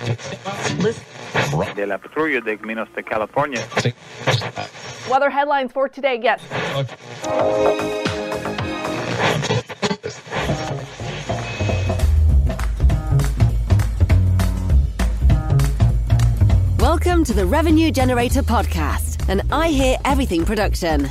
De la patrulla de Caminos de California. Weather headlines for today. Yes. Welcome to the Revenue Generator Podcast, an I Hear Everything production.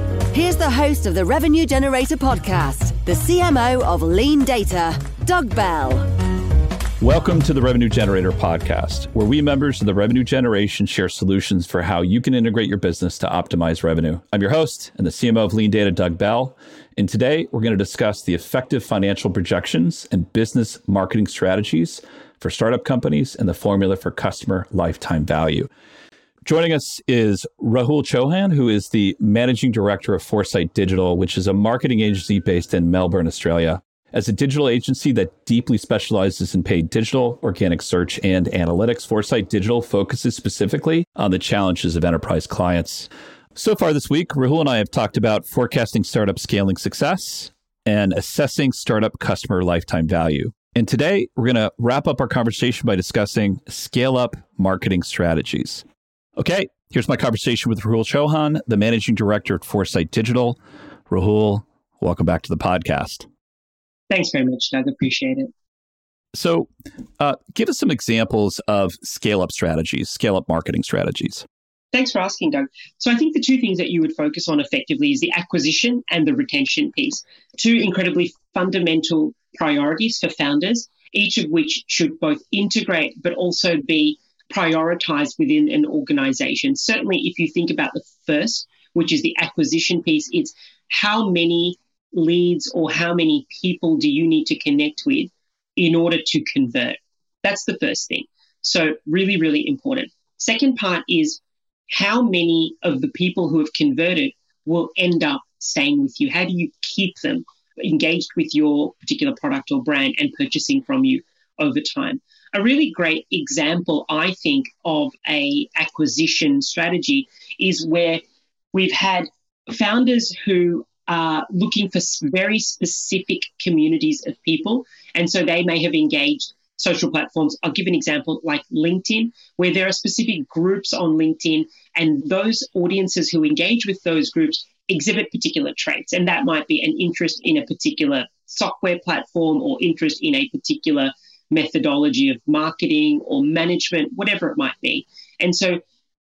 Here's the host of the Revenue Generator podcast, the CMO of Lean Data, Doug Bell. Welcome to the Revenue Generator podcast, where we members of the revenue generation share solutions for how you can integrate your business to optimize revenue. I'm your host and the CMO of Lean Data, Doug Bell. And today we're going to discuss the effective financial projections and business marketing strategies for startup companies and the formula for customer lifetime value. Joining us is Rahul Chauhan, who is the managing director of Foresight Digital, which is a marketing agency based in Melbourne, Australia. As a digital agency that deeply specializes in paid digital, organic search, and analytics, Foresight Digital focuses specifically on the challenges of enterprise clients. So far this week, Rahul and I have talked about forecasting startup scaling success and assessing startup customer lifetime value. And today, we're going to wrap up our conversation by discussing scale up marketing strategies. Okay, here's my conversation with Rahul Chauhan, the managing director at Foresight Digital. Rahul, welcome back to the podcast. Thanks very much, Doug. Appreciate it. So, uh, give us some examples of scale up strategies, scale up marketing strategies. Thanks for asking, Doug. So, I think the two things that you would focus on effectively is the acquisition and the retention piece. Two incredibly fundamental priorities for founders, each of which should both integrate but also be prioritized within an organization. Certainly, if you think about the first, which is the acquisition piece, it's how many leads or how many people do you need to connect with in order to convert? That's the first thing. So, really, really important. Second part is how many of the people who have converted will end up staying with you? How do you keep them engaged with your particular product or brand and purchasing from you over time? A really great example, I think, of a acquisition strategy is where we've had founders who are looking for very specific communities of people. And so they may have engaged social platforms. I'll give an example like LinkedIn, where there are specific groups on LinkedIn, and those audiences who engage with those groups exhibit particular traits. And that might be an interest in a particular software platform or interest in a particular methodology of marketing or management, whatever it might be. And so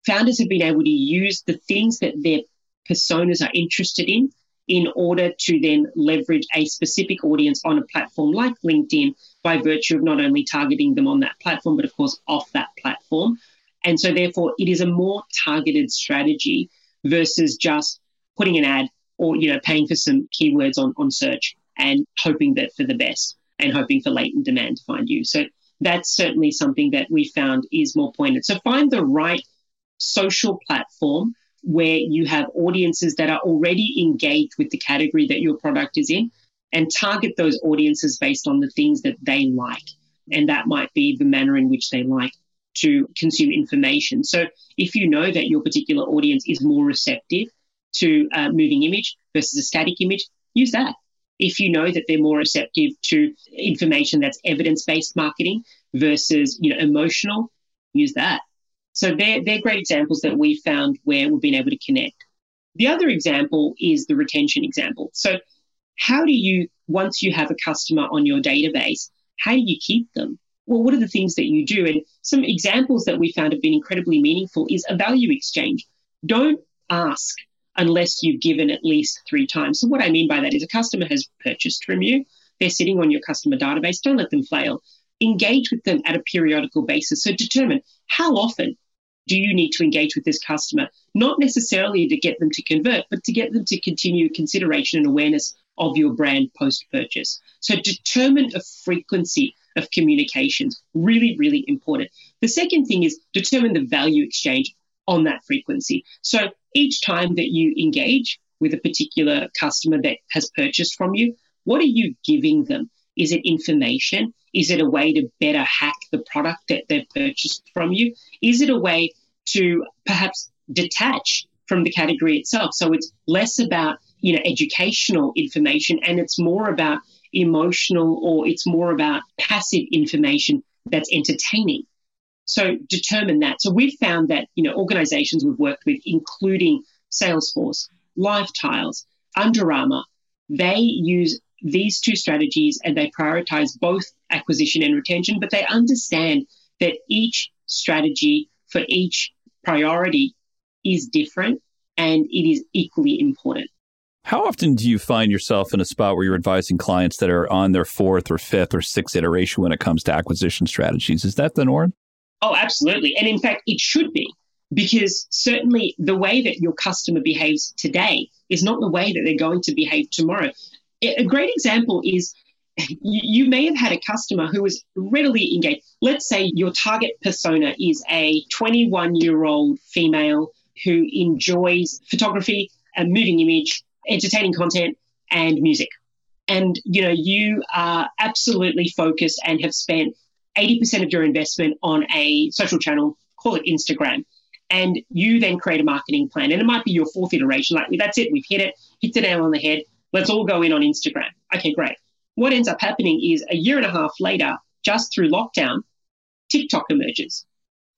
founders have been able to use the things that their personas are interested in in order to then leverage a specific audience on a platform like LinkedIn by virtue of not only targeting them on that platform, but of course off that platform. And so therefore it is a more targeted strategy versus just putting an ad or, you know, paying for some keywords on, on search and hoping that for the best and hoping for latent demand to find you. So that's certainly something that we found is more pointed. So find the right social platform where you have audiences that are already engaged with the category that your product is in and target those audiences based on the things that they like. And that might be the manner in which they like to consume information. So if you know that your particular audience is more receptive to a moving image versus a static image, use that if you know that they're more receptive to information that's evidence-based marketing versus you know emotional, use that. So they're, they're great examples that we found where we've been able to connect. The other example is the retention example. So how do you, once you have a customer on your database, how do you keep them? Well, what are the things that you do? And some examples that we found have been incredibly meaningful is a value exchange. Don't ask unless you've given at least three times. So, what I mean by that is a customer has purchased from you, they're sitting on your customer database. Don't let them fail. Engage with them at a periodical basis. So, determine how often do you need to engage with this customer, not necessarily to get them to convert, but to get them to continue consideration and awareness of your brand post purchase. So, determine a frequency of communications. Really, really important. The second thing is determine the value exchange on that frequency. So each time that you engage with a particular customer that has purchased from you, what are you giving them? Is it information? Is it a way to better hack the product that they've purchased from you? Is it a way to perhaps detach from the category itself? So it's less about, you know, educational information and it's more about emotional or it's more about passive information that's entertaining. So determine that. So we've found that, you know, organizations we've worked with, including Salesforce, LiveTiles, Under Armour, they use these two strategies and they prioritize both acquisition and retention, but they understand that each strategy for each priority is different and it is equally important. How often do you find yourself in a spot where you're advising clients that are on their fourth or fifth or sixth iteration when it comes to acquisition strategies? Is that the norm? Oh, absolutely. And in fact, it should be because certainly the way that your customer behaves today is not the way that they're going to behave tomorrow. A great example is you may have had a customer who was readily engaged. Let's say your target persona is a 21 year old female who enjoys photography, a moving image, entertaining content, and music. And you know you are absolutely focused and have spent 80% of your investment on a social channel, call it Instagram, and you then create a marketing plan. And it might be your fourth iteration, like that's it, we've hit it, hit the nail on the head. Let's all go in on Instagram. Okay, great. What ends up happening is a year and a half later, just through lockdown, TikTok emerges.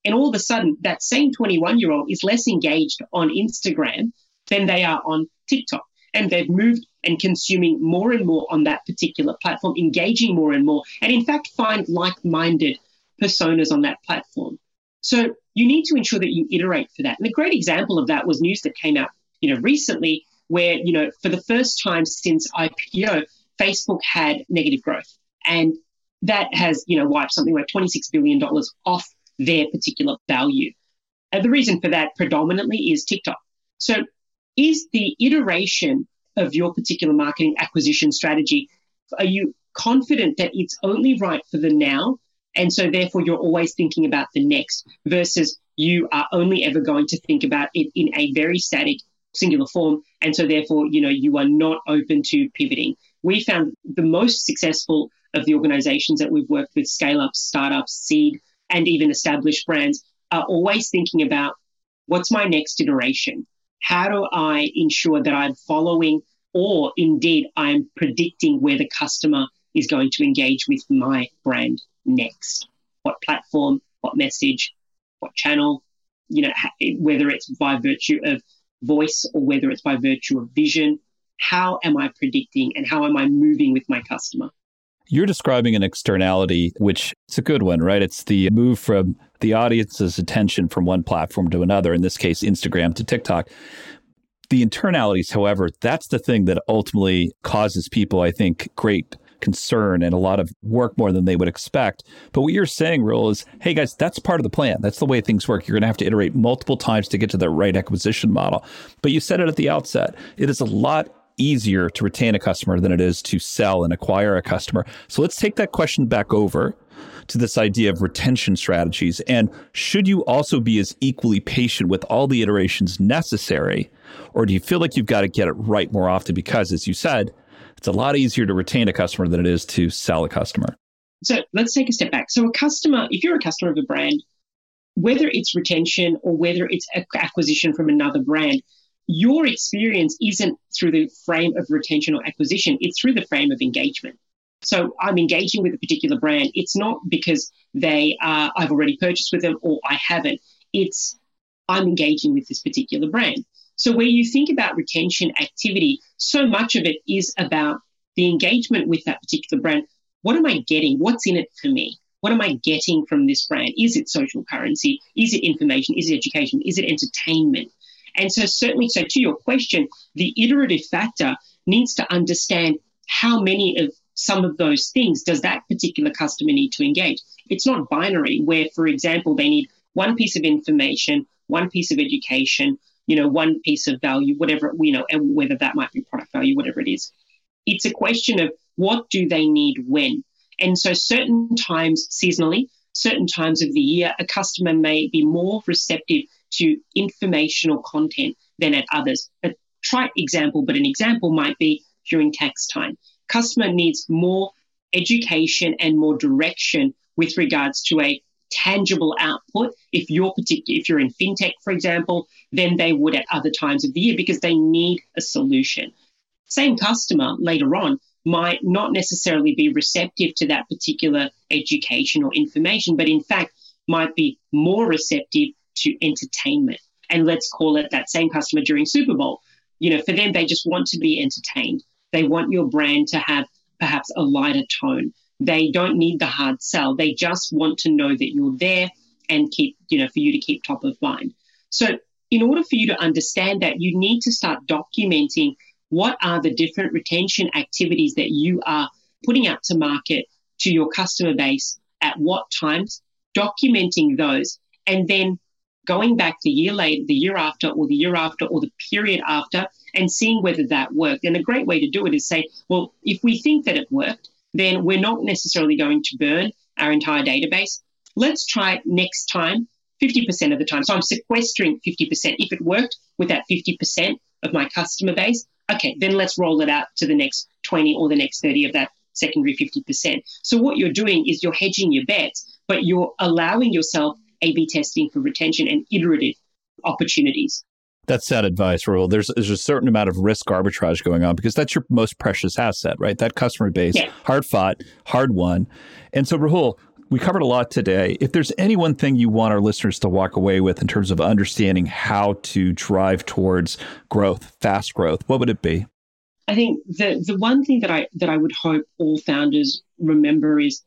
And all of a sudden, that same 21 year old is less engaged on Instagram than they are on TikTok. And they've moved and consuming more and more on that particular platform, engaging more and more, and in fact, find like minded personas on that platform. So you need to ensure that you iterate for that. And a great example of that was news that came out, you know, recently where, you know, for the first time since IPO, Facebook had negative growth. And that has, you know, wiped something like $26 billion off their particular value. And the reason for that predominantly is TikTok. So is the iteration of your particular marketing acquisition strategy, are you confident that it's only right for the now? And so therefore you're always thinking about the next versus you are only ever going to think about it in a very static singular form. And so therefore, you know, you are not open to pivoting. We found the most successful of the organizations that we've worked with, scale ups, startups, seed, and even established brands are always thinking about what's my next iteration? How do I ensure that I'm following or indeed I'm predicting where the customer is going to engage with my brand next? What platform, what message, what channel, you know, whether it's by virtue of voice or whether it's by virtue of vision. How am I predicting and how am I moving with my customer? You're describing an externality, which it's a good one, right? It's the move from the audience's attention from one platform to another, in this case, Instagram to TikTok. The internalities, however, that's the thing that ultimately causes people, I think, great concern and a lot of work more than they would expect. But what you're saying, Rahul, is hey, guys, that's part of the plan. That's the way things work. You're going to have to iterate multiple times to get to the right acquisition model. But you said it at the outset. It is a lot easier to retain a customer than it is to sell and acquire a customer. So let's take that question back over to this idea of retention strategies. And should you also be as equally patient with all the iterations necessary? Or do you feel like you've got to get it right more often? Because, as you said, it's a lot easier to retain a customer than it is to sell a customer. So let's take a step back. So, a customer, if you're a customer of a brand, whether it's retention or whether it's acquisition from another brand, your experience isn't through the frame of retention or acquisition, it's through the frame of engagement. So I'm engaging with a particular brand. It's not because they are, I've already purchased with them or I haven't. It's I'm engaging with this particular brand. So where you think about retention activity, so much of it is about the engagement with that particular brand. What am I getting? What's in it for me? What am I getting from this brand? Is it social currency? Is it information? Is it education? Is it entertainment? And so, certainly, so to your question, the iterative factor needs to understand how many of some of those things does that particular customer need to engage. It's not binary, where, for example, they need one piece of information, one piece of education, you know, one piece of value, whatever, you know, and whether that might be product value, whatever it is. It's a question of what do they need when. And so, certain times seasonally, certain times of the year, a customer may be more receptive to informational content than at others. A trite example, but an example might be during tax time. Customer needs more education and more direction with regards to a tangible output. If you're particular, if you're in fintech, for example, then they would at other times of the year because they need a solution. Same customer later on might not necessarily be receptive to that particular education or information, but in fact might be more receptive to entertainment. And let's call it that same customer during Super Bowl. You know, for them, they just want to be entertained. They want your brand to have perhaps a lighter tone. They don't need the hard sell. They just want to know that you're there and keep, you know, for you to keep top of mind. So, in order for you to understand that, you need to start documenting what are the different retention activities that you are putting out to market to your customer base at what times, documenting those, and then going back the year later, the year after, or the year after, or the period after, and seeing whether that worked. And a great way to do it is say, well, if we think that it worked, then we're not necessarily going to burn our entire database. Let's try it next time 50% of the time. So I'm sequestering 50%. If it worked with that 50% of my customer base, okay, then let's roll it out to the next 20 or the next 30 of that secondary 50%. So what you're doing is you're hedging your bets, but you're allowing yourself A B testing for retention and iterative opportunities. That's that advice, Rahul. There's there's a certain amount of risk arbitrage going on because that's your most precious asset, right? That customer base, yeah. hard fought, hard won. And so, Rahul, we covered a lot today. If there's any one thing you want our listeners to walk away with in terms of understanding how to drive towards growth, fast growth, what would it be? I think the the one thing that I that I would hope all founders remember is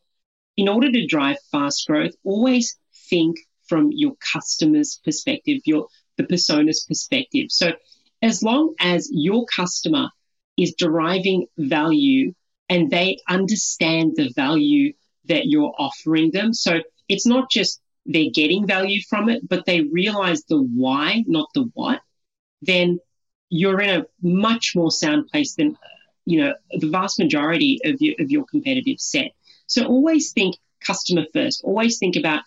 in order to drive fast growth, always think from your customer's perspective, your the persona's perspective. So as long as your customer is deriving value and they understand the value that you're offering them. So it's not just they're getting value from it, but they realize the why, not the what, then you're in a much more sound place than, you know, the vast majority of your, of your competitive set. So always think customer first. Always think about,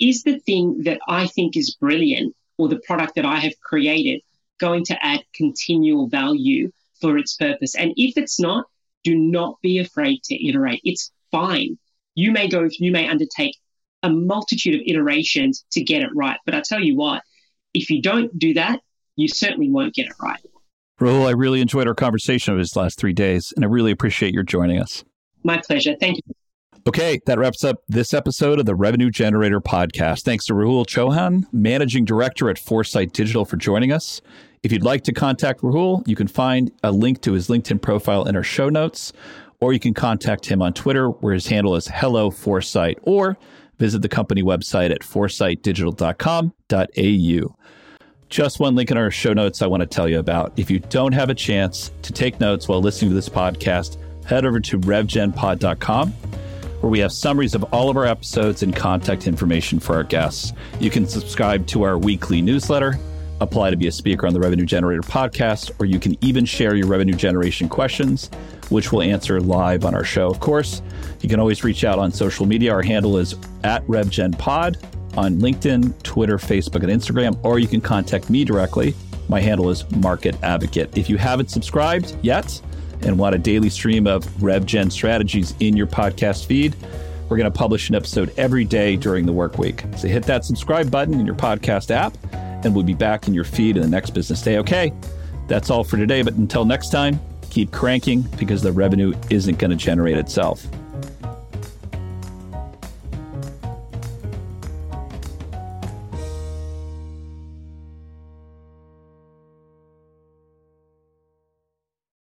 is the thing that I think is brilliant or the product that I have created going to add continual value for its purpose? And if it's not, do not be afraid to iterate. It's fine. You may go, you may undertake a multitude of iterations to get it right. But I tell you what, if you don't do that, you certainly won't get it right. Rahul, I really enjoyed our conversation over these last three days, and I really appreciate your joining us. My pleasure. Thank you. Okay, that wraps up this episode of the Revenue Generator podcast. Thanks to Rahul Chauhan, Managing Director at Foresight Digital, for joining us. If you'd like to contact Rahul, you can find a link to his LinkedIn profile in our show notes, or you can contact him on Twitter, where his handle is Hello Foresight, or visit the company website at foresightdigital.com.au. Just one link in our show notes I want to tell you about. If you don't have a chance to take notes while listening to this podcast, head over to revgenpod.com where we have summaries of all of our episodes and contact information for our guests. You can subscribe to our weekly newsletter, apply to be a speaker on the Revenue Generator podcast, or you can even share your revenue generation questions, which we'll answer live on our show, of course. You can always reach out on social media. Our handle is at RevGenPod on LinkedIn, Twitter, Facebook, and Instagram, or you can contact me directly. My handle is Market Advocate. If you haven't subscribed yet, and want a daily stream of RevGen strategies in your podcast feed, we're going to publish an episode every day during the work week. So hit that subscribe button in your podcast app, and we'll be back in your feed in the next business day. Okay, that's all for today. But until next time, keep cranking because the revenue isn't going to generate itself.